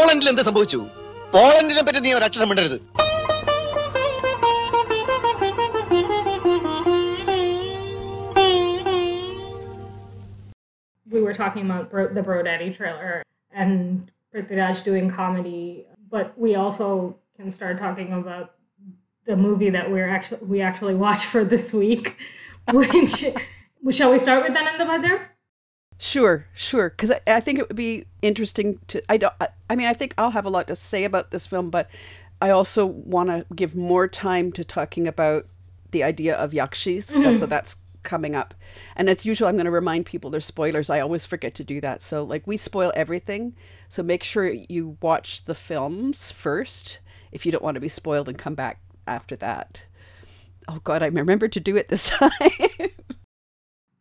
പോളണ്ടിൽ എന്ത് സംഭവിച്ചു പോളണ്ടിനെ പറ്റി നീ ഒരക്ഷരം മിണ്ടരുത് we were talking about Bro- the Bro Daddy trailer and Prithviraj doing comedy, but we also can start talking about the movie that we're actually we actually watched for this week. Which shall we start with Ananda Bhadra? Sure, sure. Because I, I think it would be interesting to. I don't. I, I mean, I think I'll have a lot to say about this film, but I also want to give more time to talking about the idea of yakshis. Mm-hmm. So that's coming up. And as usual, I'm going to remind people there's spoilers. I always forget to do that. So like we spoil everything. So make sure you watch the films first if you don't want to be spoiled and come back after that. Oh God, I remember to do it this time.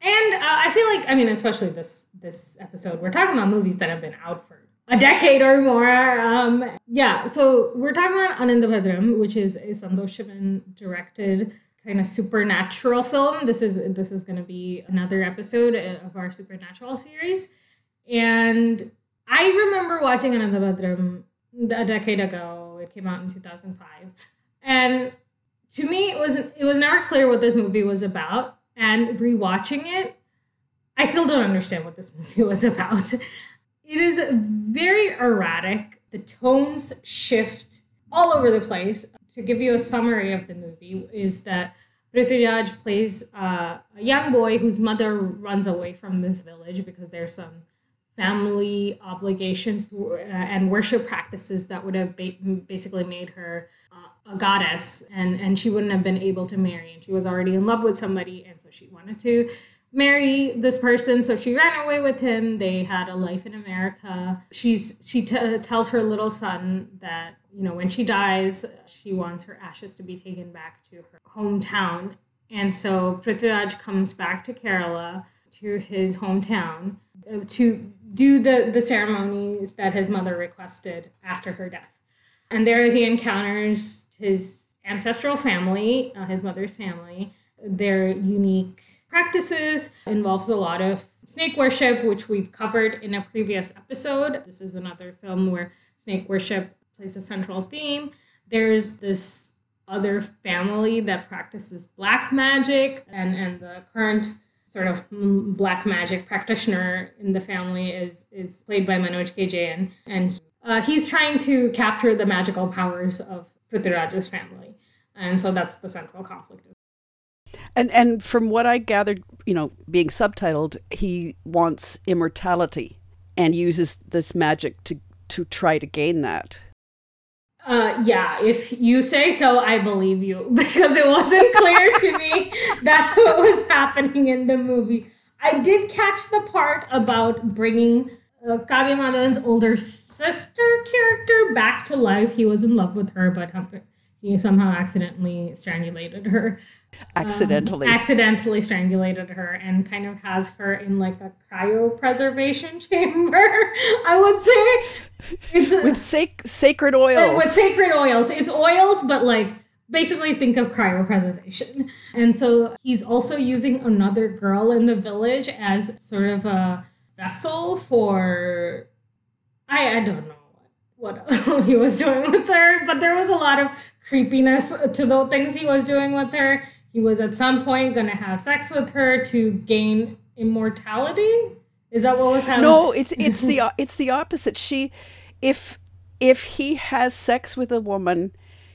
And uh, I feel like I mean, especially this this episode, we're talking about movies that have been out for a decade or more. Um, yeah, so we're talking about Ananda Bhadram, which is a Santosh Sivan directed kind of supernatural film. This is this is going to be another episode of our supernatural series, and I remember watching Ananda Bhadram a decade ago. It came out in two thousand five, and to me, it was it was never clear what this movie was about. And rewatching it, I still don't understand what this movie was about. It is very erratic. The tones shift all over the place. To give you a summary of the movie, is that Prithviraj plays uh, a young boy whose mother runs away from this village because there's some family obligations uh, and worship practices that would have basically made her a goddess and, and she wouldn't have been able to marry. And she was already in love with somebody, and so she wanted to marry this person so she ran away with him. They had a life in america. She's she t- tells her little son that you know when she dies she wants her ashes to be taken back to her hometown. And so prithviraj comes back to kerala to his hometown uh, to do the the ceremonies that his mother requested after her death. And there he encounters his ancestral family uh, his mother's family their unique practices involves a lot of snake worship which we've covered in a previous episode this is another film where snake worship plays a central theme there's this other family that practices black magic and and the current sort of black magic practitioner in the family is is played by Manoj K. Jayan and uh, he's trying to capture the magical powers of Prithviraj's family and so that's the central conflict and and from what I gathered, you know, being subtitled, he wants immortality and uses this magic to to try to gain that. Uh, yeah, if you say so, I believe you because it wasn't clear to me that's what was happening in the movie. I did catch the part about bringing uh, Kavya Madhavan's older sister character back to life. He was in love with her, but he somehow accidentally strangulated her. Accidentally um, accidentally. strangulated her and kind of has her in like a cryopreservation chamber i would say. It's with sac- sacred oils. With sacred oils. It's oils but like basically think of cryopreservation. And so he's also using another girl in the village as sort of a vessel for i i don't know what he was doing with her, but there was a lot of creepiness to the things he was doing with her. He was at some point going to have sex with her to gain immortality. Is that what was happening? No, it's it's the it's the opposite. She, if if he has sex with a woman,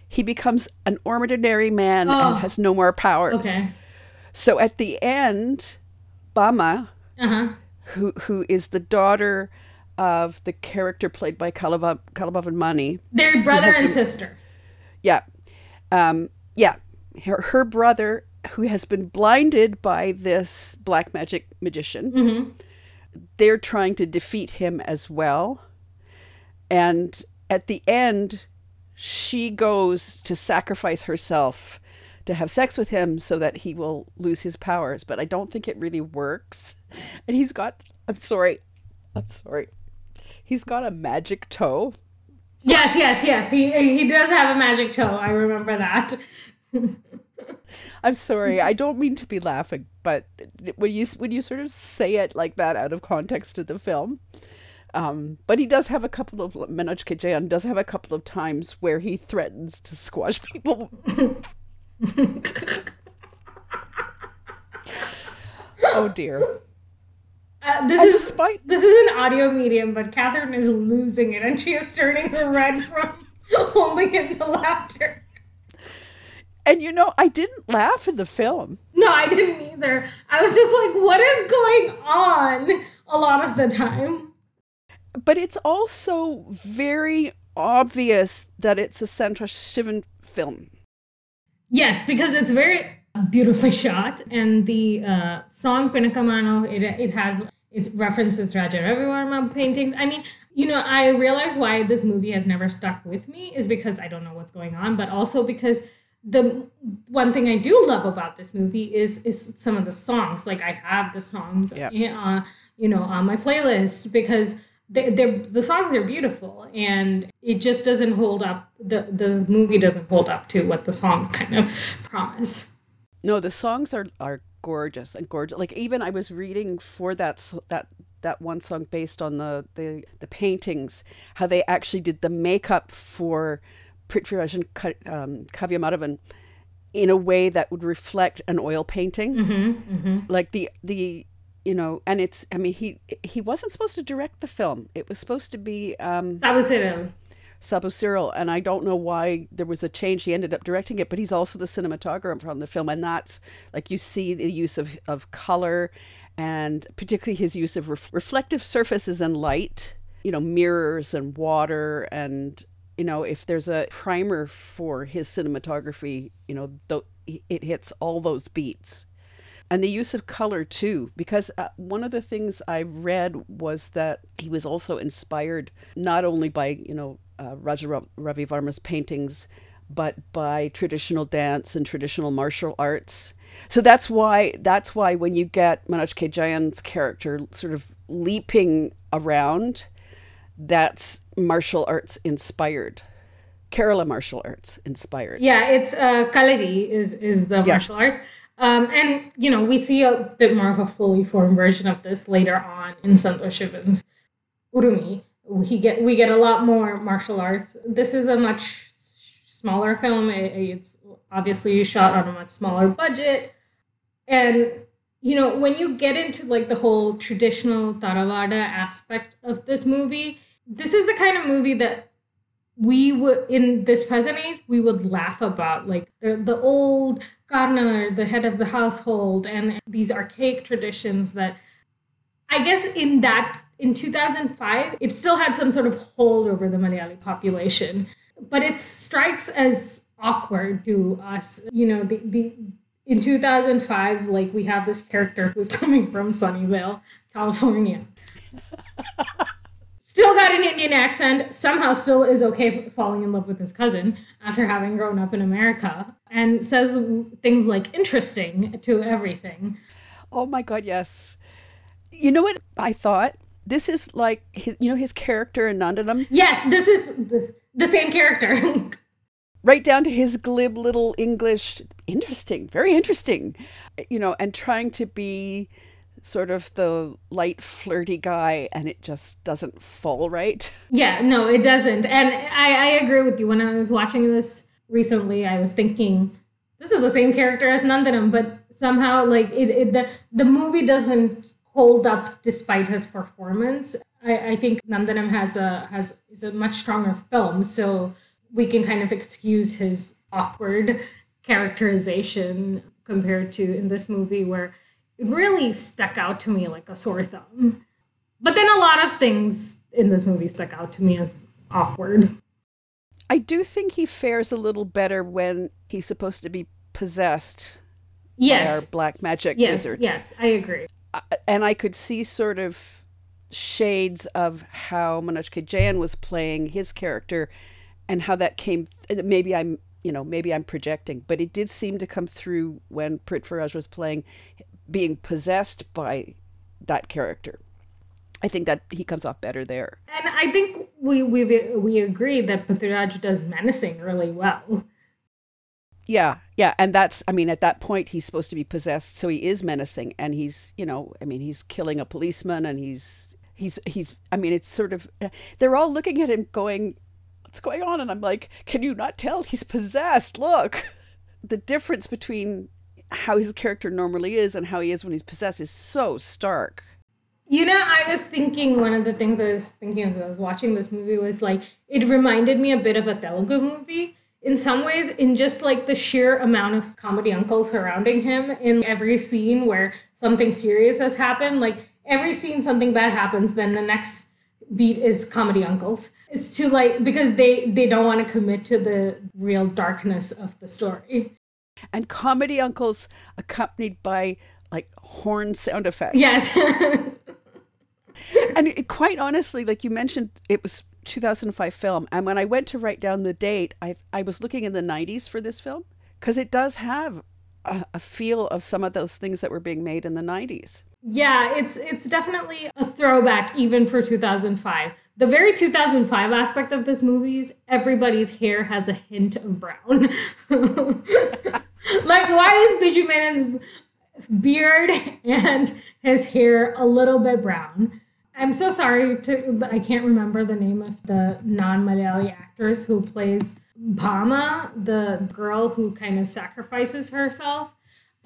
he becomes an ordinary man oh. and has no more powers. Okay. So at the end, Bhama, uh-huh. Who who is the daughter of the character played by Kalabav, Kalabhavan Mani. Their brother and been, sister. Yeah. Um, yeah. Her, her brother, who has been blinded by this black magic magician, mm-hmm. they're trying to defeat him as well. And at the end, she goes to sacrifice herself to have sex with him so that he will lose his powers. But I don't think it really works. And he's got, I'm sorry, I'm sorry he's got a magic toe. Yes, yes, yes. He he does have a magic toe. I remember that. I'm sorry. I don't mean to be laughing, but when you when you sort of say it like that out of context to the film, Um, but he does have a couple of Manoj K. Jayan does have a couple of times where he threatens to squash people. oh dear. Uh, this And is despite this is an audio medium, but Catherine is losing it, and she is turning red from holding in the laughter. and you know, I didn't laugh in the film. No, I didn't either. I was just like, what is going on a lot of the time? But it's also very obvious that it's a Santosh Sivan film. Yes, because it's very beautifully shot, and the uh, song Pinakkamano, it, it has it references Raja Ravi Varma paintings. I mean, you know, I realize why this movie has never stuck with me is because I don't know what's going on, but also because the one thing I do love about this movie is is some of the songs. Like I have the songs, Yeah. uh, you know, on my playlist because they, they're, the songs are beautiful, and it just doesn't hold up. the The movie doesn't hold up to what the songs kind of promise. No, the songs are are gorgeous and gorgeous. Like even I was reading for that that that one song based on the the the paintings, how they actually did the makeup for Prithviraj and um, Kavya Madhavan in a way that would reflect an oil painting. Mm-hmm, Like the the you know, and it's I mean he he wasn't supposed to direct the film. It was supposed to be um was it. Sabu Cyril, and I don't know why there was a change. He ended up directing it, but he's also the cinematographer on the film, and that's like you see the use of, of color, and particularly his use of ref- reflective surfaces and light, you know, mirrors and water, and you know, if there's a primer for his cinematography, you know, th- it hits all those beats and the use of color too because uh, one of the things i read was that he was also inspired not only by you know uh, raja ravi varma's paintings but by traditional dance and traditional martial arts. So that's why that's why when you get manoj k. Jayan's character sort of leaping around that's martial arts inspired. Kerala martial arts inspired. Yeah, it's uh, Kalari is is the martial arts. Um, and you know, we see a bit more of a fully formed version of this later on in Santosh Sivan's Urumi. We get we get a lot more martial arts. This is a much smaller film. It- it's obviously shot on a much smaller budget, and you know when you get into like the whole traditional Taravada aspect of this movie, this is the kind of movie that we would in this present age we would laugh about like the, the old gardener the head of the household and these archaic traditions that i guess in that in 2005 it still had some sort of hold over the malayali population. But it strikes as awkward to us you know the, the in 2005 like we have this character who's coming from sunnyvale california still got an Indian accent, somehow still is okay falling in love with his cousin after having grown up in America, and says things like interesting to everything. Oh my god, yes. You know what I thought? This is like his, you know his character in Nandanam, Yes, this is the, the same character. right down to his glib little English. Interesting, very interesting. You know, and trying to be sort of the light flirty guy, and it just doesn't fall right. yeah, no, it doesn't. And I, I agree with you. When I was watching this recently, I was thinking, this is the same character as Nandanam, but somehow like it, it the, the movie doesn't hold up despite his performance. I, I think Nandanam has a has is a much stronger film, so we can kind of excuse his awkward characterization compared to in this movie where it really stuck out to me like a sore thumb. But then a lot of things in this movie stuck out to me as awkward. I do think he fares a little better when he's supposed to be possessed by our Yes. black magic Yes, wizard. yes, yes, I agree. Uh, and I could see sort of shades of how Manoj K. Jayan was playing his character and how that came maybe I'm you know maybe I'm projecting but it did seem to come through when Prithviraj was playing being possessed by that character I think that he comes off better there And I think we we we agree that Prithviraj does menacing really well. yeah yeah and that's I mean at that point he's supposed to be possessed so he is menacing and he's you know I mean he's killing a policeman and he's He's he's. I mean, it's sort of. They're all looking at him, going, "What's going on?" And I'm like, "Can you not tell he's possessed? Look." The difference between how his character normally is and how he is when he's possessed is so stark. You know, I was thinking one of the things I was thinking as I was watching this movie was like it reminded me a bit of a Telugu movie in some ways in just like the sheer amount of comedy uncle surrounding him in every scene where something serious has happened. Like every scene something bad happens, then the next beat is comedy uncles. It's to like because they they don't want to commit to the real darkness of the story. And comedy uncles accompanied by like horn sound effects. Yes. and it, quite honestly, like you mentioned, it was 2005 film, and when I went to write down the date, I I was looking in the 90s for this film because it does have a, a feel of some of those things that were being made in the 90s. Yeah, it's it's definitely a throwback even for 2005. The very 2005 aspect of this movie is everybody's hair has a hint of brown. like why is Biju Menon's beard and his hair a little bit brown? I'm so sorry to I can't remember the name of the non-Malayali actress who plays Bhama, the girl who kind of sacrifices herself.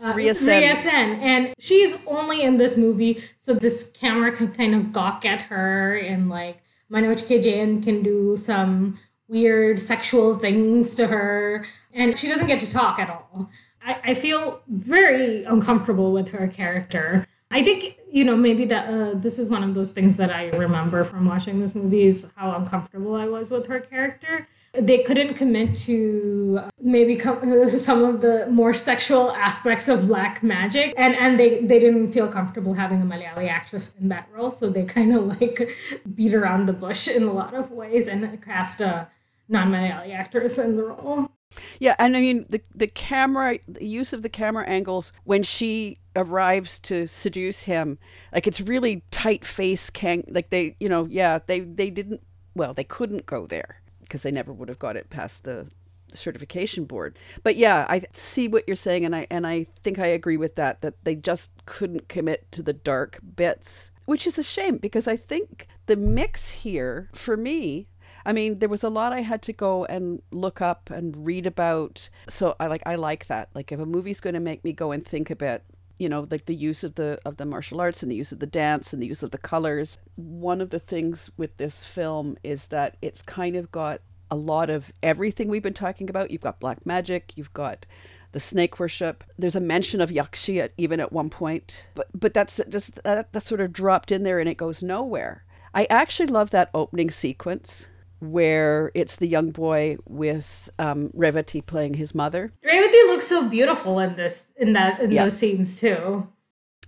Uh, Riya Sen. Riya Sen. And she's only in this movie, so this camera can kind of gawk at her and like Manoj K. Jayan can do some weird sexual things to her. And she doesn't get to talk at all. I, I feel very uncomfortable with her character. I think you know maybe that uh, this is one of those things that I remember from watching this movie is how uncomfortable I was with her character. They couldn't commit to uh, maybe some of the more sexual aspects of black magic, and and they they didn't feel comfortable having a Malayali actress in that role, so they kind of like beat around the bush in a lot of ways and cast a non-Malayali actress in the role. Yeah, and I mean the the camera, the use of the camera angles when she arrives to seduce him, like it's really tight face can like they, you know, yeah, they they didn't well, they couldn't go there because they never would have got it past the certification board. But yeah, I see what you're saying and I and I think I agree with that that they just couldn't commit to the dark bits, which is a shame because I think the mix here for me I mean, there was a lot I had to go and look up and read about. So I like I like that. Like if a movie's going to make me go and think a bit, you know, like the use of the of the martial arts and the use of the dance and the use of the colors. One of the things with this film is that it's kind of got a lot of everything we've been talking about. You've got black magic, you've got the snake worship. There's a mention of Yakshi at, even at one point, but but that's just that, sort of dropped in there and it goes nowhere. I actually love that opening sequence where it's the young boy with um, Revathi playing his mother. Revathi looks so beautiful in this in that in Yeah. those scenes too.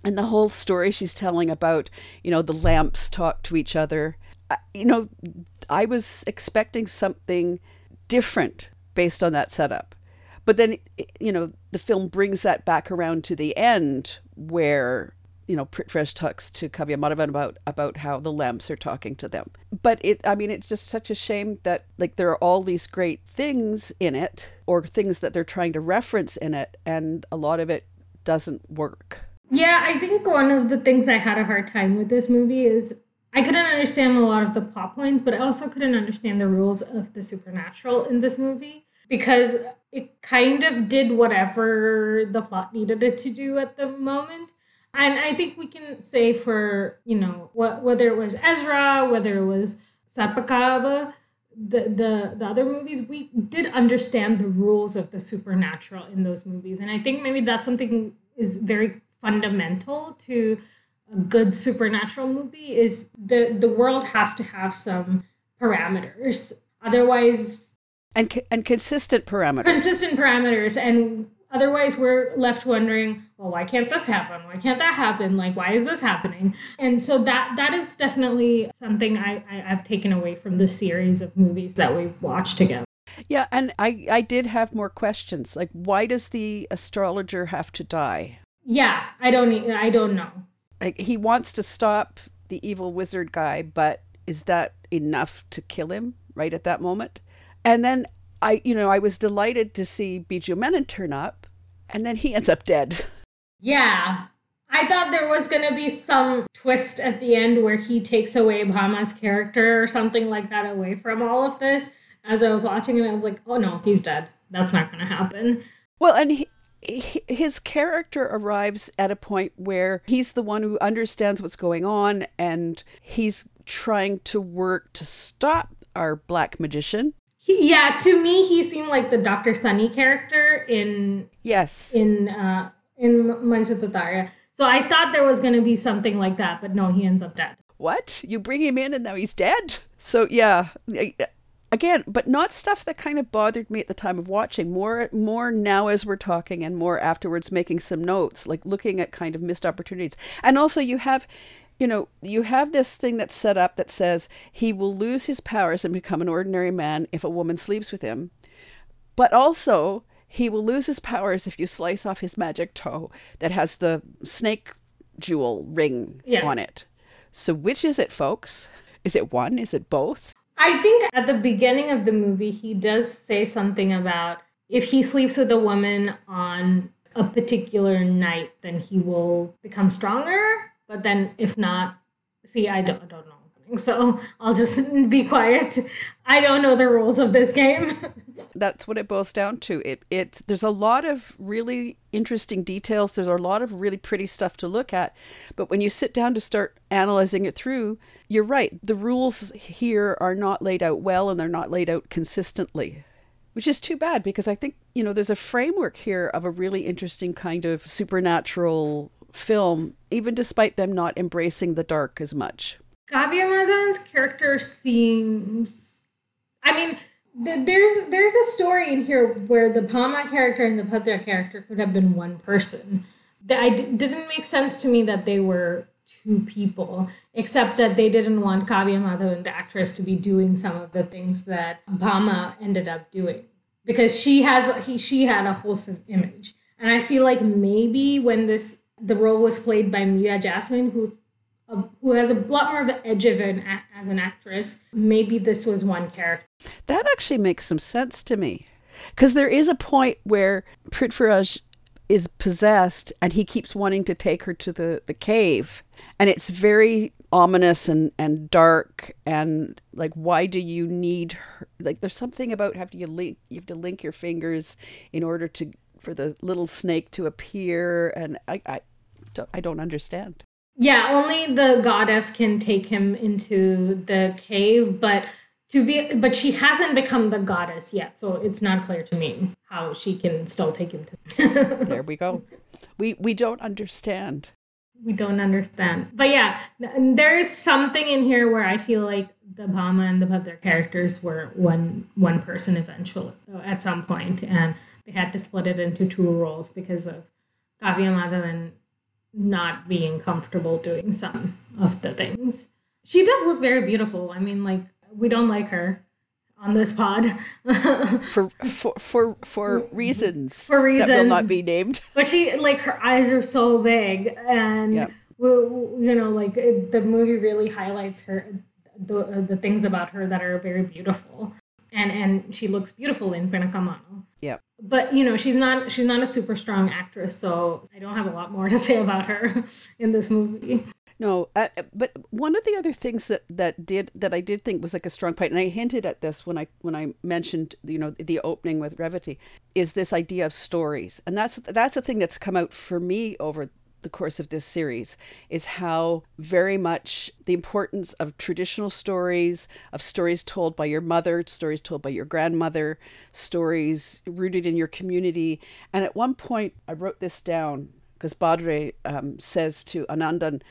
And the whole story she's telling about, you know, the lamps talk to each other. I, you know, I was expecting something different based on that setup. But then, you know, the film brings that back around to the end where, you know, Prithvish talks to Kavya Madhavan about, about how the lamps are talking to them. But it, I mean, it's just such a shame that, like, there are all these great things in it or things that they're trying to reference in it, and a lot of it doesn't work. Yeah, I think one of the things I had a hard time with this movie is I couldn't understand a lot of the plot points, but I also couldn't understand the rules of the supernatural in this movie because it kind of did whatever the plot needed it to do at the moment. And I think we can say for, you know, what whether it was Ezra, whether it was Sapakaba, the, the the other movies, we did understand the rules of the supernatural in those movies. And I think maybe that's something is very fundamental to a good supernatural movie is the the world has to have some parameters. Otherwise And, and consistent parameters. consistent parameters and otherwise we're left wondering well why can't this happen why can't that happen like why is this happening and so that that is definitely something I, I i've taken away from the series of movies that we've watched together Yeah, and I I did have more questions. Like why does the astrologer have to die? yeah i don't i don't know Like he wants to stop the evil wizard guy, but is that enough to kill him right at that moment? And then I you know, I was delighted to see Biju Menon turn up and then he ends up dead. yeah I thought there was gonna be some twist at the end where he takes away Bhama's character or something like that away from all of this. As I was watching it, I was like, oh no, he's dead. That's not gonna happen. Well, and he, he, his character arrives at a point where he's the one who understands what's going on and he's trying to work to stop our black magician. He, yeah, to me, he seemed like the Doctor Sunny character in Yes. in uh, in Manichitrathazhu. So I thought there was going to be something like that, but no, he ends up dead. what? You bring him in and now he's dead? So, yeah. Again, but not stuff that kind of bothered me at the time of watching. More more now as we're talking and more afterwards making some notes, like looking at kind of missed opportunities. And also you have you know, you have this thing that's set up that says he will lose his powers and become an ordinary man if a woman sleeps with him. But also, he will lose his powers if you slice off his magic toe that has the snake jewel ring Yeah. on it. So, which is it, folks? Is it one? Is it both? I think at the beginning of the movie, he does say something about if he sleeps with a woman on a particular night, then he will become stronger. But then if not, see, I don't, I don't know. So I'll just be quiet. I don't know the rules of this game. That's what it boils down to. It it's there's a lot of really interesting details. There's a lot of really pretty stuff to look at. But when you sit down to start analyzing it through, you're right. The rules here are not laid out well and they're not laid out consistently. Which is too bad because I think, you know, there's a framework here of a really interesting kind of supernatural film, even despite them not embracing the dark as much. Kavya Madhan's character seems. I mean, th- there's there's a story in here where the Bhama character and the Bhadra character could have been one person. That I d- didn't make sense to me that they were two people, except that they didn't want Kavya Madhavan, the actress, to be doing some of the things that Bhama ended up doing because she has he she had a wholesome image, and I feel like maybe when this the role was played by Meera Jasmine, who a, who has a lot more of an edge of an as an actress. Maybe this was one character. That actually makes some sense to me. Because there is a point where Prithviraj is possessed and he keeps wanting to take her to the, the cave. And it's very ominous and, and dark and like why do you need her like there's something about have you link you have to link your fingers in order to for the little snake to appear and I I don't, I don't understand. Yeah, only the goddess can take him into the cave, but to be but she hasn't become the goddess yet, so it's not clear to me how she can still take him to There we go. We we don't understand. we don't understand. But yeah, there is something in here where I feel like the Bhama and the Bhadra characters were one one person eventually uh, at some point, and they had to split it into two roles because of Kavya Madhavan not being comfortable doing some of the things. She does look very beautiful. I mean, like we don't like her on this pod. For for for for reasons For reasons that will not be named. But she like her eyes are so big, and Yeah. well, you know, like it, the movie really highlights her the the things about her that are very beautiful, and and she looks beautiful in Pinakkamano. But you know, she's not she's not a super strong actress, so I don't have a lot more to say about her in this movie. No, uh, but one of the other things that that did that I did think was like a strong point, and I hinted at this when I when I mentioned you know the opening with Revathi, is this idea of stories, and that's that's a thing that's come out for me over the course of this series is how very much the importance of traditional stories of stories told by your mother stories told by your grandmother stories rooted in your community. And at one point i wrote this down because badre um, says to anandan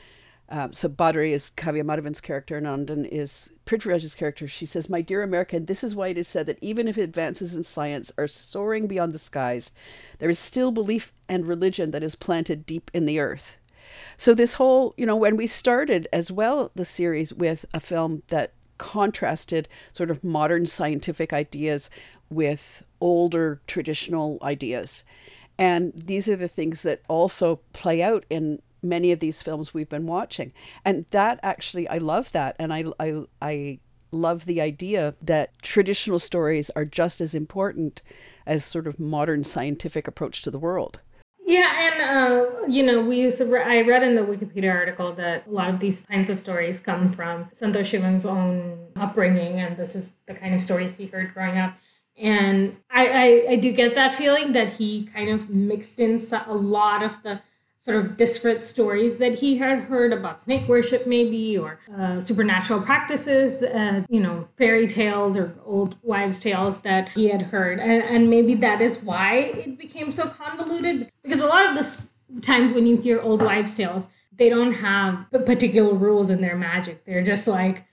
um, so Badri is Kavya Madhavan's character, and Anandan is Prithviraj's character. She says, My dear American, this is why it is said that even if advances in science are soaring beyond the skies, there is still belief and religion that is planted deep in the earth. So, this whole, you know, when we started as well the series with a film that contrasted sort of modern scientific ideas with older traditional ideas. And these are the things that also play out in many of these films we've been watching. And that actually, I love that. And I, I, I love the idea that traditional stories are just as important as sort of modern scientific approach to the world. Yeah, and uh, you know, we used to. Re- I read in the Wikipedia article that a lot of these kinds of stories come from Santosh Sivan's own upbringing, and this is the kind of stories he heard growing up. And I, I, I do get that feeling that he kind of mixed in a lot of the sort of disparate stories that he had heard about snake worship, maybe, or uh, supernatural practices, uh, you know, fairy tales or old wives' tales that he had heard. And, and maybe that is why it became so convoluted. Because a lot of the times when you hear old wives' tales, they don't have particular rules in their magic. They're just like,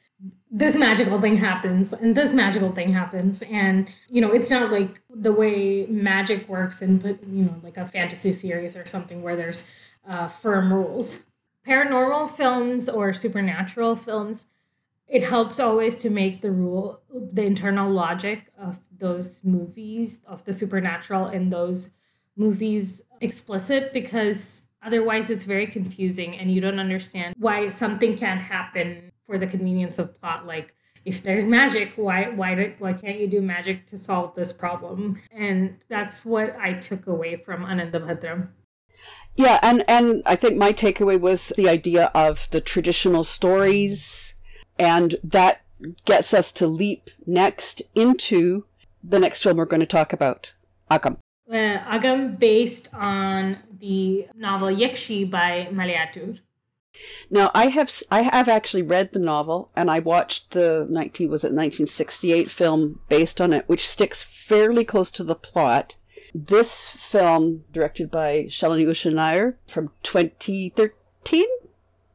this magical thing happens and this magical thing happens. And you know it's not like the way magic works in you know like a fantasy series or something where there's uh, firm rules. Paranormal films or supernatural films it helps always to make the rule the internal logic of those movies of the supernatural in those movies explicit because otherwise it's very confusing and you don't understand why something can't happen for the convenience of plot like if there's magic why why did, why can't you do magic to solve this problem? And that's what i took away from anandabhadram Yeah, and and I think my takeaway was the idea of the traditional stories, and that gets us to leap next into the next film we're going to talk about, Akam. uh, Akam based on the novel Yakshi by Malayattoor Now, I have I have actually read the novel, and I watched the nineteen was it nineteen sixty eight film based on it, which sticks fairly close to the plot. This film, directed by Shalini Usha Nair from twenty thirteen,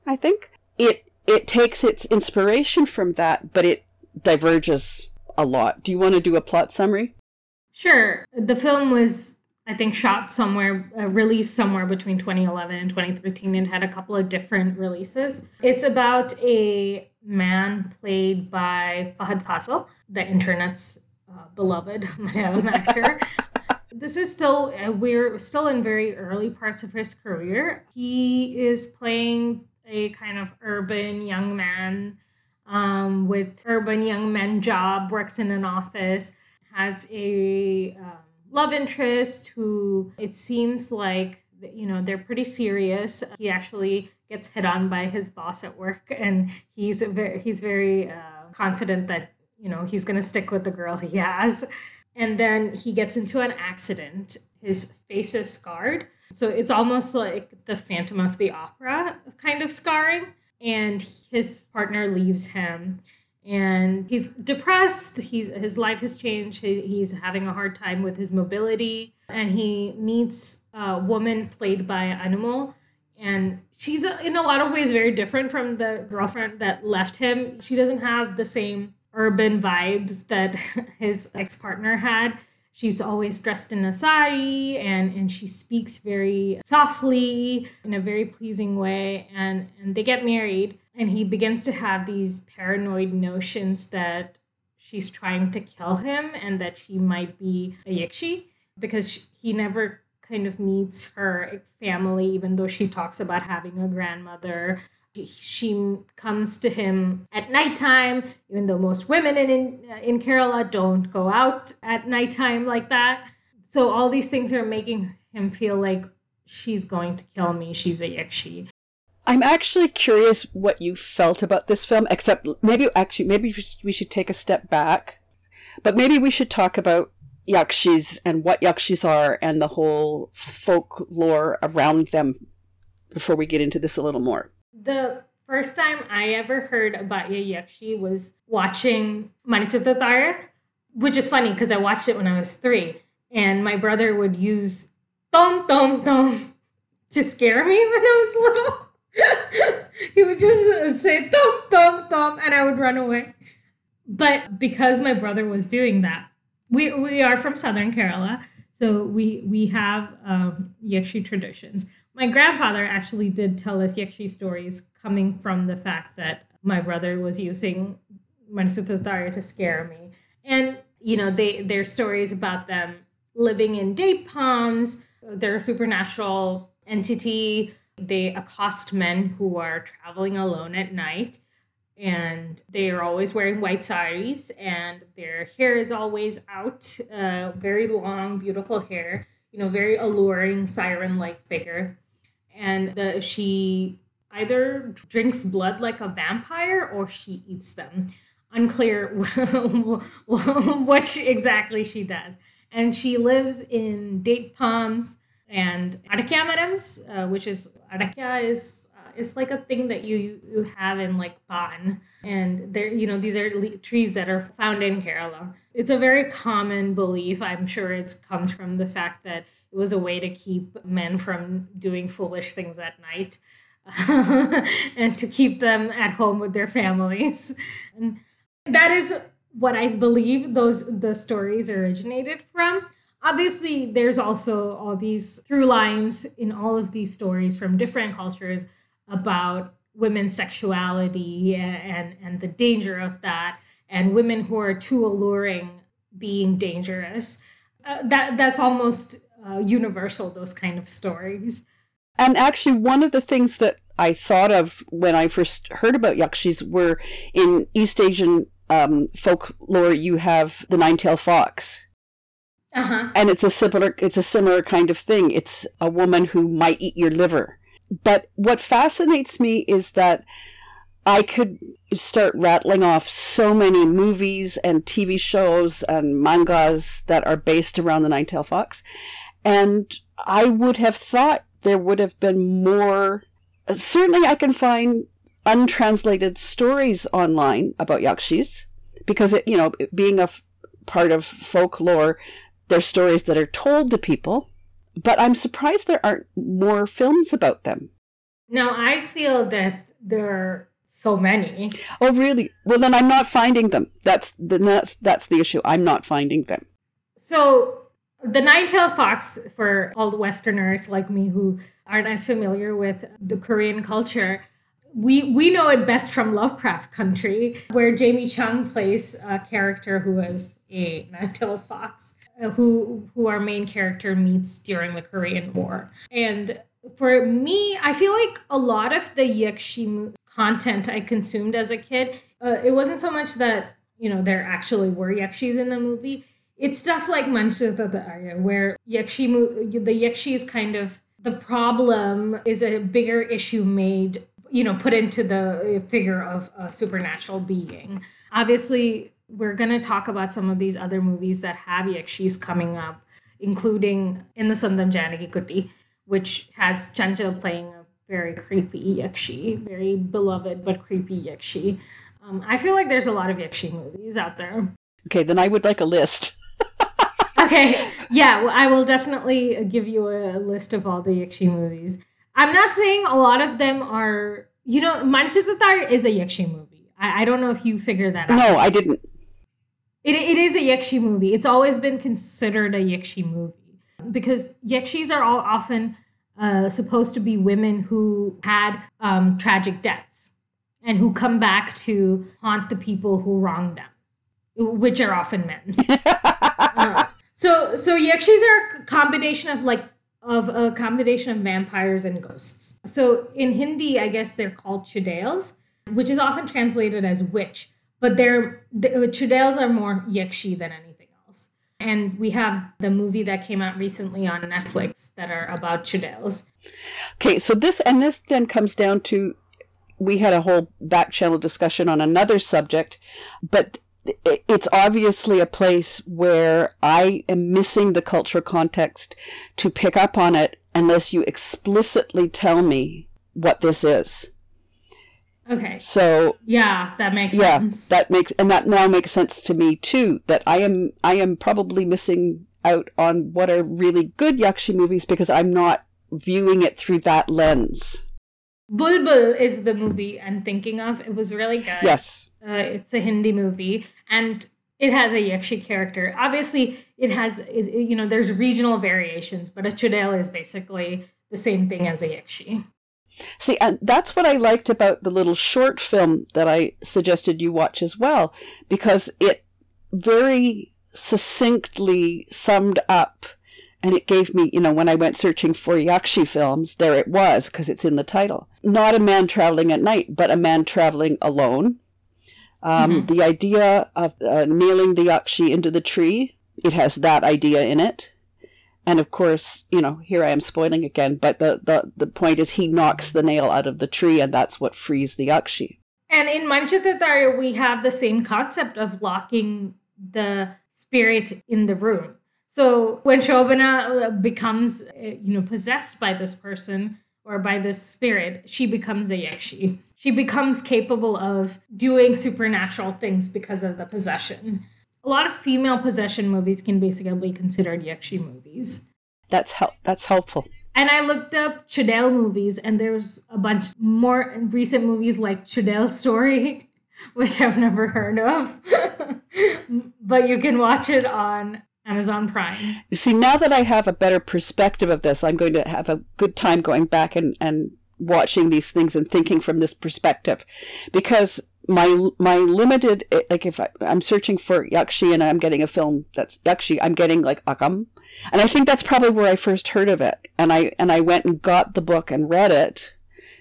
I think it it takes its inspiration from that, but it diverges a lot. Do you want to do a plot summary? Sure. The film was, I think, shot somewhere, uh, released somewhere between 2011 and 2013 and had a couple of different releases. It's about a man played by Fahadh Faasil, the internet's uh, beloved Malayalam actor. this is still, uh, we're still in very early parts of his career. He is playing a kind of urban young man um, with urban young men job, works in an office has a um, love interest who it seems like you know they're pretty serious. He actually gets hit on by his boss at work and he's very he's very uh, confident that you know he's going to stick with the girl he has. And then he gets into an accident. His face is scarred. So it's almost like the phantom of the opera kind of scarring and his partner leaves him and he's depressed. He's his life has changed. He, he's having a hard time with his mobility. And he meets a woman played by Anumol. And she's uh, in a lot of ways very different from the girlfriend that left him. She doesn't have the same urban vibes that his ex-partner had she's always dressed in a sari and and she speaks very softly in a very pleasing way and and they get married and he begins to have these paranoid notions that she's trying to kill him and that she might be a yakshi because he never kind of meets her family even though she talks about having a grandmother she comes to him at nighttime even though most women in in, uh, in kerala don't go out at nighttime like that so all these things are making him feel like she's going to kill me she's a yakshi I'm actually curious what you felt about this film, except maybe actually, maybe we should take a step back. But maybe we should talk about yakshis and what yakshis are and the whole folklore around them before we get into this a little more. The first time I ever heard about Yakshi was watching Manichitrathazhu, which is funny because I watched it when I was three, and my brother would use tom tom tom to scare me when I was little. he would just say tom tom tom, and I would run away. But because my brother was doing that, we we are from Southern Kerala, so we we have um, Yakshi traditions. My grandfather actually did tell us Yakshi stories coming from the fact that my brother was using Manichitrathazhu to scare me. And, you know, they there's stories about them living in date palms. They're a supernatural entity. They accost men who are traveling alone at night. And they are always wearing white saris, and their hair is always out, uh, very long, beautiful hair you know, very alluring siren like figure. And the, she either drinks blood like a vampire or she eats them. Unclear what exactly she does. And she lives in date palms and arakia uh, which is arakia is uh, it's like a thing that you you have in like Ban, and there you know these are le- trees that are found in Kerala. It's a very common belief. I'm sure it comes from the fact that it was a way to keep men from doing foolish things at night. and to keep them at home with their families. And that is what I believe those the stories originated from. Obviously, there's also all these through lines in all of these stories from different cultures about women's sexuality and and the danger of that, and women who are too alluring being dangerous. Uh, that that's almost uh, universal. Those kind of stories. And actually, one of the things that I thought of when I first heard about yakshis were in East Asian um, folklore. You have the nine-tailed fox, uh-huh. and it's a similar it's a similar kind of thing. It's a woman who might eat your liver. But what fascinates me is that I could start rattling off so many movies and TV shows and mangas that are based around the nine-tailed fox, and I would have thought there would have been more. Certainly, I can find untranslated stories online about yakshis because it, you know, being a f- part of folklore, there's stories that are told to people. But I'm surprised there aren't more films about them. Now I feel that there are so many. Oh, really? Well, then I'm not finding them. That's the that's that's the issue. I'm not finding them. So the nine-tailed fox for all the Westerners like me who aren't as familiar with the Korean culture, we we know it best from Lovecraft Country, where Jamie Chung plays a character who is a nine-tailed fox, uh, who who our main character meets during the Korean War. And for me, I feel like a lot of the Yakshi content I consumed as a kid, uh, it wasn't so much that you know there actually were Yakshis in the movie. It's stuff like Arya, where Yakshi the Yakshi is kind of the problem is a bigger issue made you know put into the figure of a supernatural being. Obviously we're going to talk about some of these other movies that have yakshis coming up including in the Swantham Janakikutty which has chanchal playing a very creepy yakshi very beloved but creepy yakshi. Um, i feel like there's a lot of yakshi movies out there. Okay, then I would like a list. Okay yeah well, i will definitely give you a list of all the yakshi movies I'm not saying a lot of them are, you know, Manichitrathazhu is a Yakshi movie. I, I don't know if you figured that out. No, I didn't. It, it is a Yakshi movie. It's always been considered a Yakshi movie because Yakshis are all often uh, supposed to be women who had um, tragic deaths and who come back to haunt the people who wronged them, which are often men. uh, so, so Yakshis are a combination of like of a combination of vampires and ghosts. So in Hindi, I guess they're called chudales, which is often translated as witch, but they're the uh, chudales are more yakshi than anything else. And we have the movie that came out recently on Netflix that are about chudales. Okay, so this and this then comes down to we had a whole back channel discussion on another subject, but it's obviously a place where I am missing the cultural context to pick up on it unless you explicitly tell me what this is. Okay. So yeah, that makes yeah, sense. that makes and that now makes sense to me too. That I am I am probably missing out on what are really good Yakshi movies because I'm not viewing it through that lens. Bulbbul is the movie I'm thinking of. It was really good. Yes. Uh, it's a Hindi movie, and it has a Yakshi character. Obviously, it has it, you know there's regional variations, but a chudel is basically the same thing as a Yakshi. See, and that's what I liked about the little short film that I suggested you watch as well, because it very succinctly summed up and it gave me, you know, when I went searching for Yakshi films, there it was, because it's in the title. Not a man traveling at night, but a man traveling alone. Um, The idea of uh, nailing the Yakshi into the tree, it has that idea in it. And of course, you know, here I am spoiling again, but the, the, the point is he knocks the nail out of the tree and that's what frees the Yakshi. And in Manichitrathazhu, we have the same concept of locking the spirit in the room. So when Shobana becomes, uh, you know, possessed by this person or by this spirit, she becomes a Yakshi. She becomes capable of doing supernatural things because of the possession. A lot of female possession movies can basically be considered Yakshi movies. That's help. That's helpful. And I looked up Chudel movies, and there's a bunch more recent movies like Chudel Story, which I've never heard of. but you can watch it on Amazon Prime. You see, now that I have a better perspective of this, I'm going to have a good time going back and, and watching these things and thinking from this perspective. Because my my limited like if I, am searching for yakshi and I'm getting a film that's yakshi, I'm getting like akam, and I think that's probably where I first heard of it. And I and I went and got the book and read it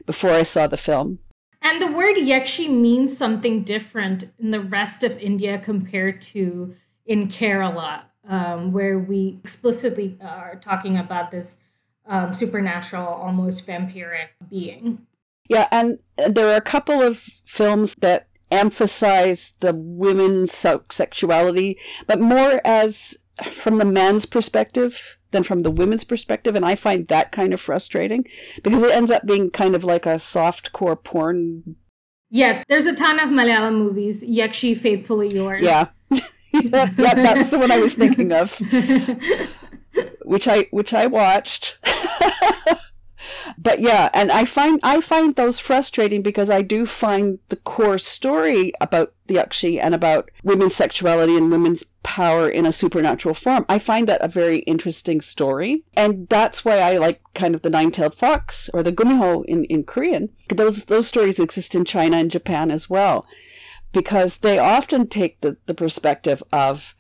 before I saw the film. And the word yakshi means something different in the rest of India compared to in Kerala, um, where we explicitly are talking about this um, supernatural, almost vampiric being. Yeah, and there are a couple of films that emphasize the women's sexuality, but more as from the man's perspective than from the women's perspective. And I find that kind of frustrating because it ends up being kind of like a soft core porn. Yes, there's a ton of Malayalam movies. Yakshi, Faithfully Yours. Yeah. yeah, that was the one I was thinking of. which I which I watched. but yeah, and I find I find those frustrating because I do find the core story about the Yakshi and about women's sexuality and women's power in a supernatural form. I find that a very interesting story, and that's why I like kind of the nine-tailed fox or the gumiho in in Korean. Those those stories exist in China and Japan as well, because they often take the the perspective of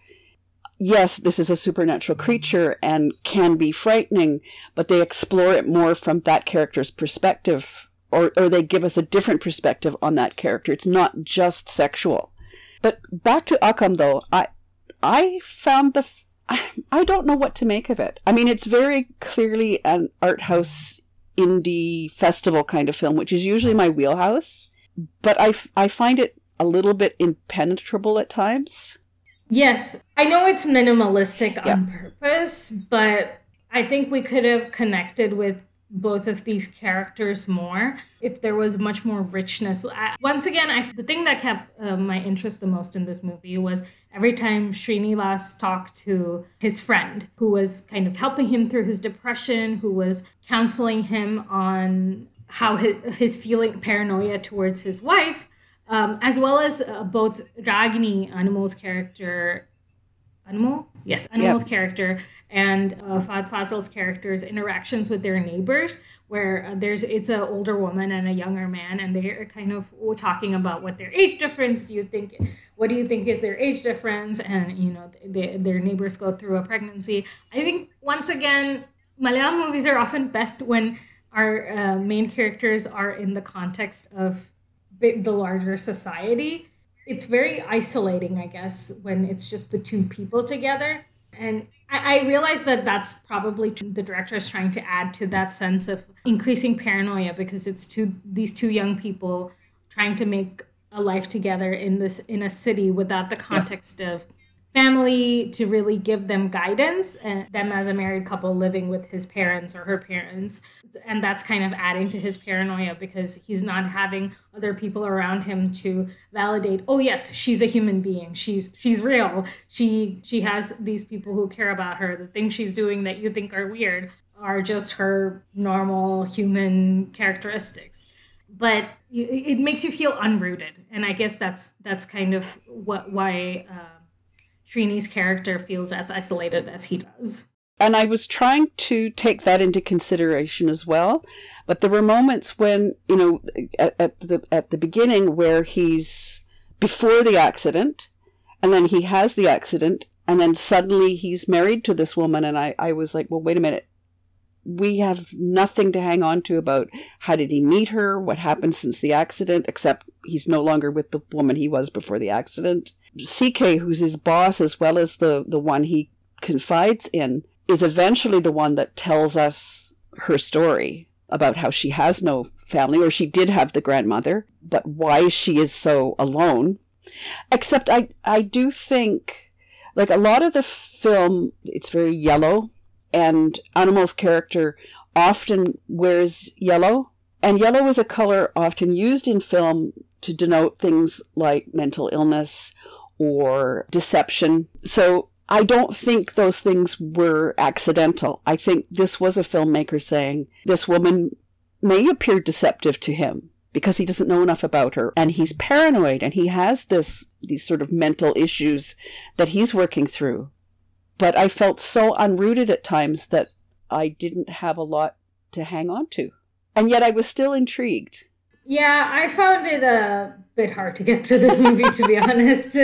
yes, this is a supernatural mm-hmm. creature and can be frightening, but they explore it more from that character's perspective, or, or they give us a different perspective on that character. It's not just sexual. But back to Akam, though, I, I found the. I don't know what to make of it. I mean, it's very clearly an art house indie festival kind of film, which is usually my wheelhouse. But I, I find it a little bit impenetrable at times. Yes, I know it's minimalistic yeah. on purpose, but I think we could have connected with both of these characters more if there was much more richness. I, once again, I, the thing that kept uh, my interest the most in this movie was every time Srinivas talked to his friend who was kind of helping him through his depression, who was counseling him on how his, his feeling paranoia towards his wife um, as well as uh, both Ragini, Anumol's character, Anumol? Yes, Anumol's yep. character and uh, Fahadh Faasil's characters' interactions with their neighbors, where uh, there's it's an older woman and a younger man, and they're kind of talking about what their age difference. Do you think? What do you think is their age difference? And you know, they, their neighbors go through a pregnancy. I think once again, Malayalam movies are often best when our uh, main characters are in the context of the larger society. It's very isolating, I guess, when it's just the two people together. And I, I realize that that's probably the director is trying to add to that sense of increasing paranoia because it's two these two young people trying to make a life together in this in a city without the context yeah. of family to really give them guidance and them as a married couple living with his parents or her parents. And that's kind of adding to his paranoia because he's not having other people around him to validate oh yes she's a human being. She's she's real. She she has these people who care about her. The things she's doing that you think are weird are just her normal human characteristics. But it makes you feel unrooted. And i guess that's that's kind of what why uh, Srini's character feels as isolated as he does. And I was trying to take that into consideration as well, but there were moments when you know at, at the at the beginning where he's before the accident, and then he has the accident, and then suddenly he's married to this woman, and I I was like, well, wait a minute, we have nothing to hang on to about how did he meet her, what happened since the accident, except he's no longer with the woman he was before the accident. CK, who's his boss as well as the, the one he confides in, is eventually the one that tells us her story about how she has no family, or she did have the grandmother, but why she is so alone. Except I, I do think, like a lot of the film, it's very yellow, and Anumol's character often wears yellow. And yellow is a color often used in film to denote things like mental illness or deception. So I don't think those things were accidental. I think this was a filmmaker saying this woman may appear deceptive to him because he doesn't know enough about her and he's paranoid and he has this these sort of mental issues that he's working through. But I felt so unrooted at times that I didn't have a lot to hang on to. And yet I was still intrigued. Yeah, I found it a bit hard to get through this movie, to be honest.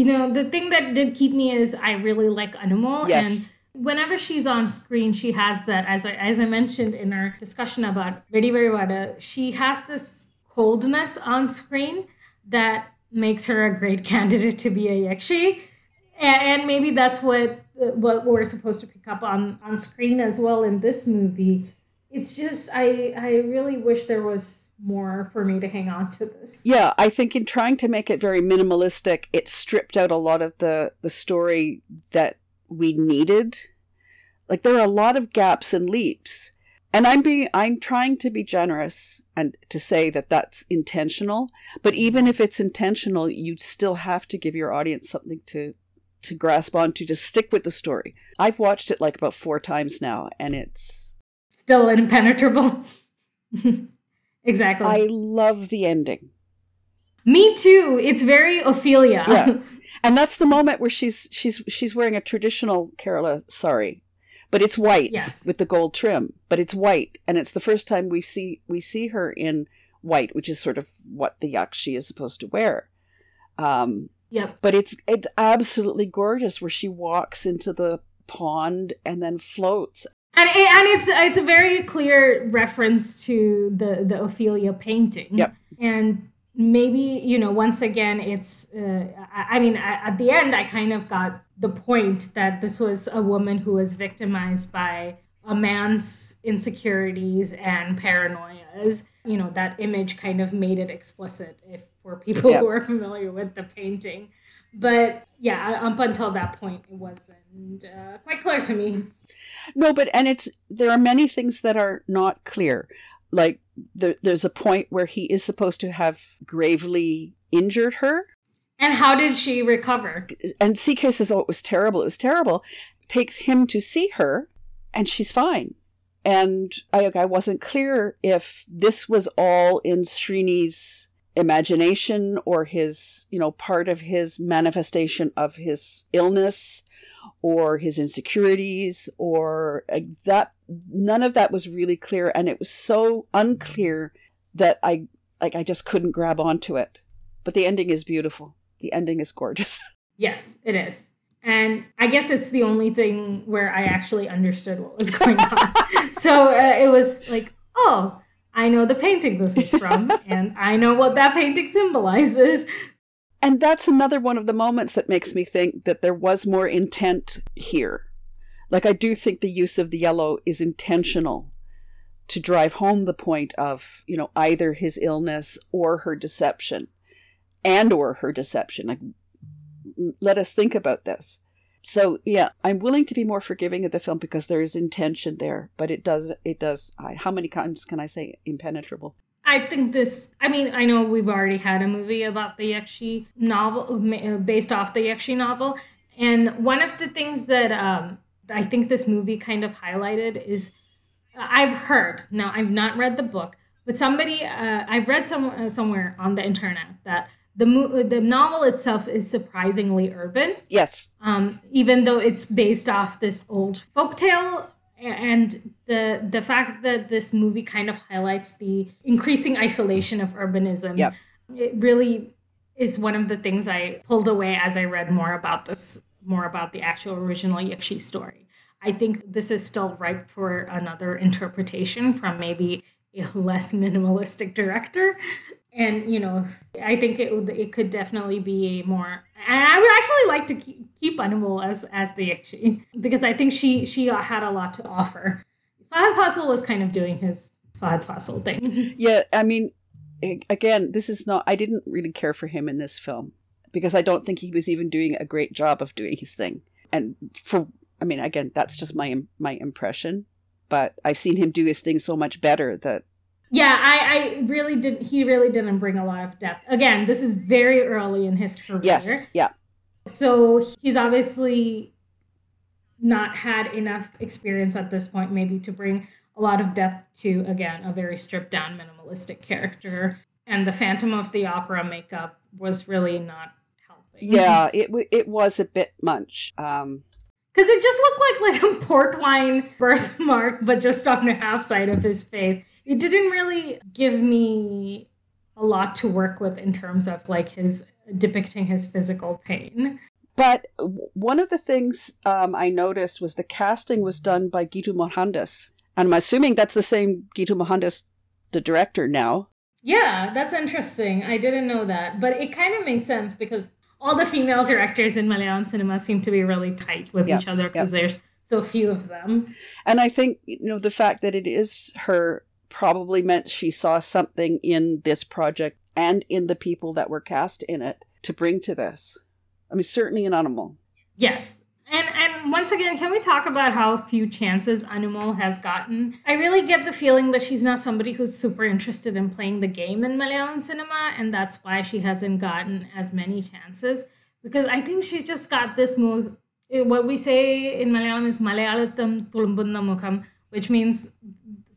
You know, the thing that did keep me is I really like Anumol. Yes. And whenever she's on screen, she has that, as I, as I mentioned in our discussion about Vedivazhipadu, she has this coldness on screen that makes her a great candidate to be a Yakshi. And, and maybe that's what what we're supposed to pick up on on screen as well in this movie it's just i i really wish there was more for me to hang on to this Yeah, I think in trying to make it very minimalistic, it stripped out a lot of the the story that we needed. Like there are a lot of gaps and leaps. And I'm being I'm trying to be generous and to say that that's intentional, but even if it's intentional, you still have to give your audience something to to grasp onto to stick with the story. I've watched it like about 4 times now and it's still impenetrable exactly I love the ending. me too it's very ophelia Yeah. And that's the moment where she's she's she's wearing a traditional Kerala sari, but it's white Yes. with the gold trim. But it's white, and it's the first time we see we see her in white, which is sort of what the yakshi is supposed to wear. Um, yep but it's it's absolutely gorgeous where she walks into the pond and then floats. And it, and it's it's a very clear reference to the the Ophelia painting. Yep. And maybe you know once again it's uh, I, I mean at, at the end I kind of got the point that this was a woman who was victimized by a man's insecurities and paranoias. You know that image kind of made it explicit if for people Yep. who are familiar with the painting. But yeah, up until that point, it wasn't uh, quite clear to me. No, but and it's there are many things that are not clear. Like there, there's a point where he is supposed to have gravely injured her, And how did she recover? and CK says, "Oh, it was terrible. It was terrible." Takes him to see her, and she's fine. And I, I wasn't clear if this was all in Srini's imagination or his, you know, part of his manifestation of his illness or his insecurities or that. None of that was really clear, and it was so unclear that I like I just couldn't grab onto it. But the ending is beautiful. The ending is gorgeous. Yes, it is. And I guess it's the only thing where I actually understood what was going on. so uh, it was like, oh, I know the painting this is from, and I know what that painting symbolizes. And that's another one of the moments that makes me think that there was more intent here. Like, I do think the use of the yellow is intentional to drive home the point of, you know, either his illness or her deception and or her deception. Like, let us think about this. So, yeah, I'm willing to be more forgiving of the film because there is intention there, but it does, it does, I, how many times can I say impenetrable? I think this, I mean, I know we've already had a movie about the Yakshi novel, based off the Yakshi novel. And one of the things that um, I think this movie kind of highlighted is I've heard, now I've not read the book, but somebody, uh, I've read some, uh, somewhere on the internet that the, mo- the novel itself is surprisingly urban Yes. um, even though it's based off this old folktale and the the fact that this movie kind of highlights the increasing isolation of urbanism Yep. it really is one of the things i pulled away as i read more about this more about the actual original yakshi story i think this is still ripe for another interpretation from maybe a less minimalistic director and you know i think it would it could definitely be a more and i would actually like to keep, keep Anumol as as the Yakshi because I think she she had a lot to offer. Fahadh Faasil was kind of doing his Fahadh Faasil thing. Yeah, I mean, again, this is not. I didn't really care for him in this film because I don't think he was even doing a great job of doing his thing. And for, I mean, again, that's just my my impression. But I've seen him do his thing so much better that Yeah, I, I really didn't. He really didn't bring a lot of depth. Again, this is very early in his career. yes, yeah, So he's obviously not had enough experience at this point, maybe to bring a lot of depth to, again, a very stripped down, minimalistic character. And the Phantom of the Opera makeup was really not helping. yeah, it w- it was a bit much. Um, Because it just looked like like a port wine birthmark, but just on the half side of his face. It didn't really give me a lot to work with in terms of like his depicting his physical pain. But one of the things um, I noticed was the casting was done by Geetu Mohandas. And I'm assuming that's the same Geetu Mohandas, the director now. Yeah, that's interesting. I didn't know that, but it kind of makes sense because all the female directors in Malayalam cinema seem to be really tight with Yeah, each other because there's so few of them. And I think, you know, the fact that it is her probably meant she saw something in this project and in the people that were cast in it to bring to this. I mean, certainly an animal. Yes. And and once again, can we talk about how few chances Anumol has gotten? I really get the feeling that she's not somebody who's super interested in playing the game in Malayalam cinema, and that's why she hasn't gotten as many chances. Because I think she's just got this move. eh, What we say in Malayalam is Malayalatham tulumbunna mukham, which means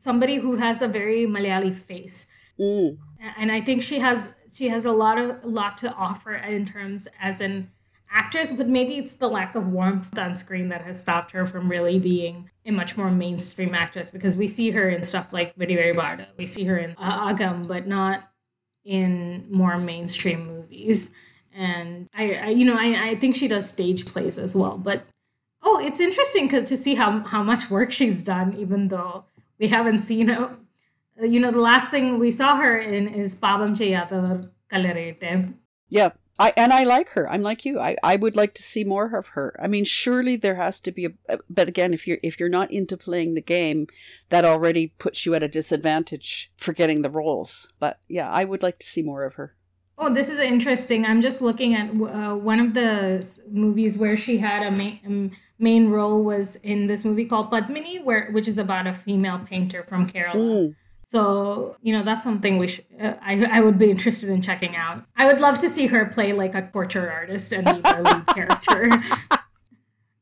somebody who has a very Malayali face Mm. and I think she has she has a lot of a lot to offer in terms as an actress, but maybe it's the lack of warmth on screen that has stopped her from really being a much more mainstream actress because we see her in stuff like Very Barda, we see her in Akam, but not in more mainstream movies. And I, I you know, I, I think she does stage plays as well. But oh, it's interesting 'cause- to see how how much work she's done, even though we haven't seen her uh, you know, the last thing we saw her in is Babam Cheyata Kalarete. Yeah. I, and I like her. I'm like you. I, I would like to see more of her. I mean, surely there has to be a. But again, if you're if you're not into playing the game, that already puts you at a disadvantage for getting the roles. But yeah, I would like to see more of her. Oh, this is interesting. I'm just looking at uh, one of the movies where she had a main, um, main role was in this movie called Padmini, where which is about a female painter from Kerala. Mm. So you know that's something we should. Uh, I I would be interested in checking out. I would love to see her play like a torture artist and be the lead character.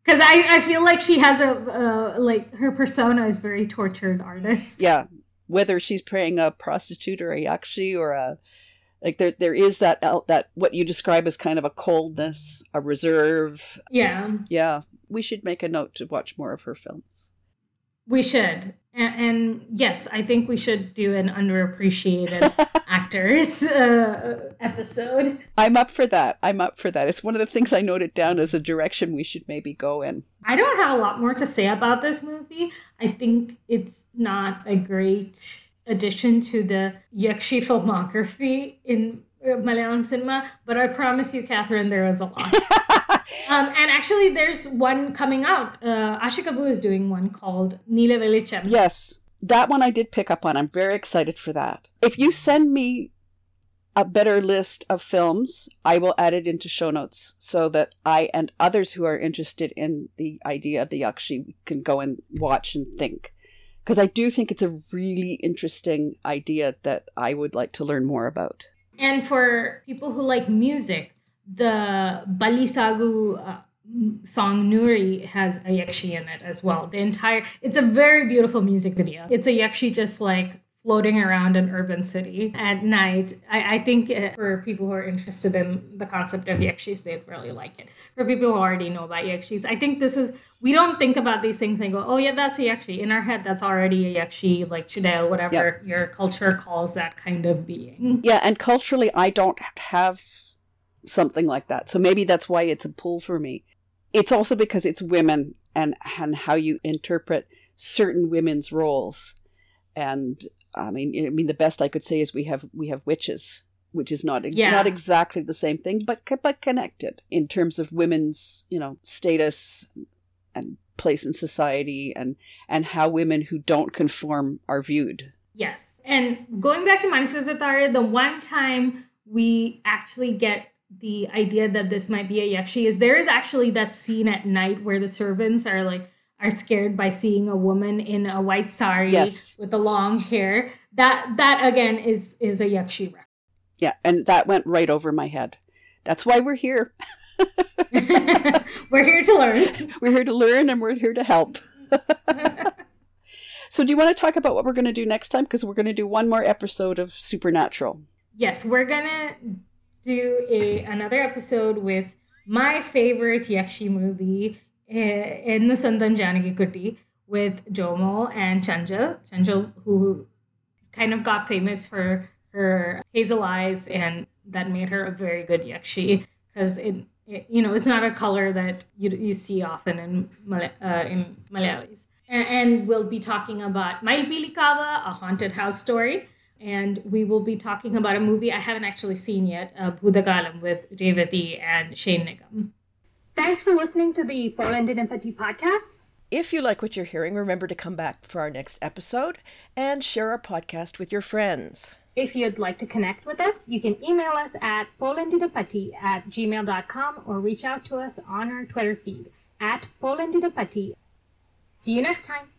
Because I, I feel like she has a uh, like her persona is very tortured artist. Yeah, whether she's playing a prostitute or a yakshi or a like there there is that that what you describe as kind of a coldness, a reserve. Yeah, Yeah, we should make a note to watch more of her films. we should. And, and yes, I think we should do an underappreciated actors uh, episode. I'm up for that. I'm up for that. It's one of the things I noted down as a direction we should maybe go in. I don't have a lot more to say about this movie. I think it's not a great addition to the Yakshi filmography in uh, Malayalam cinema, but I promise you, Katherine, there is a lot. um, and actually, there's one coming out. Uh, Aashiq Abu is doing one called Neelavelicham. Yes, that one I did pick up on. I'm very excited for that. If you send me a better list of films, I will add it into show notes so that I and others who are interested in the idea of the Yakshi can go and watch and think. Because I do think it's a really interesting idea that I would like to learn more about. And for people who like music, the Balisagu uh, song Nuri has a Yakshi in it as well. The entire, it's a very beautiful music video. It's a Yakshi just like floating around an urban city at night. I, I think uh, for people who are interested in the concept of Yakshis, they'd really like it. For people who already know about Yakshis, I think this is, we don't think about these things and go, oh yeah, that's a Yakshi. In our head, that's already a Yakshi, like Chidel, whatever your culture calls that kind of being. Yeah, and culturally, I don't have something like that. So maybe that's why it's a pull for me. It's also because it's women and and how you interpret certain women's roles. And I mean, I mean, the best I could say is we have we have witches which is not ex- Yeah. not exactly the same thing, but but connected in terms of women's you know status and place in society and and how women who don't conform are viewed. Yes. And going back to Manichitrathazhu, the one time we actually get the idea that this might be a yakshi is there is actually that scene at night where the servants are like are scared by seeing a woman in a white sari Yes. with the long hair. That that again is is a yakshi reference. Yeah, and that went right over my head. That's why we're here. We're here to learn. We're here to learn and we're here to help. so, do you want to talk about what we're going to do next time? Because we're going to do one more episode of Supernatural. Yes, we're gonna do a another episode with my favorite Yakshi movie eh, in the Swantham Janakikutty with Jomol and Chanchal. Chanchal, who kind of got famous for her hazel eyes, and that made her a very good Yakshi because it, it, you know, it's not a color that you you see often in Mal- uh, in Malayalis. And, and we'll be talking about Mayilpeelikkavu, a haunted house story and we will be talking about a movie I haven't actually seen yet, uh, Bhoothakaalam with Revathi and Shane Nigam. Thanks for listening to the Poland and Empathy podcast. If you like what you're hearing, remember to come back for our next episode and share our podcast with your friends. If you'd like to connect with us, you can email us at polandidapati at gmail.com or reach out to us on our Twitter feed at polandidapati. See you next time.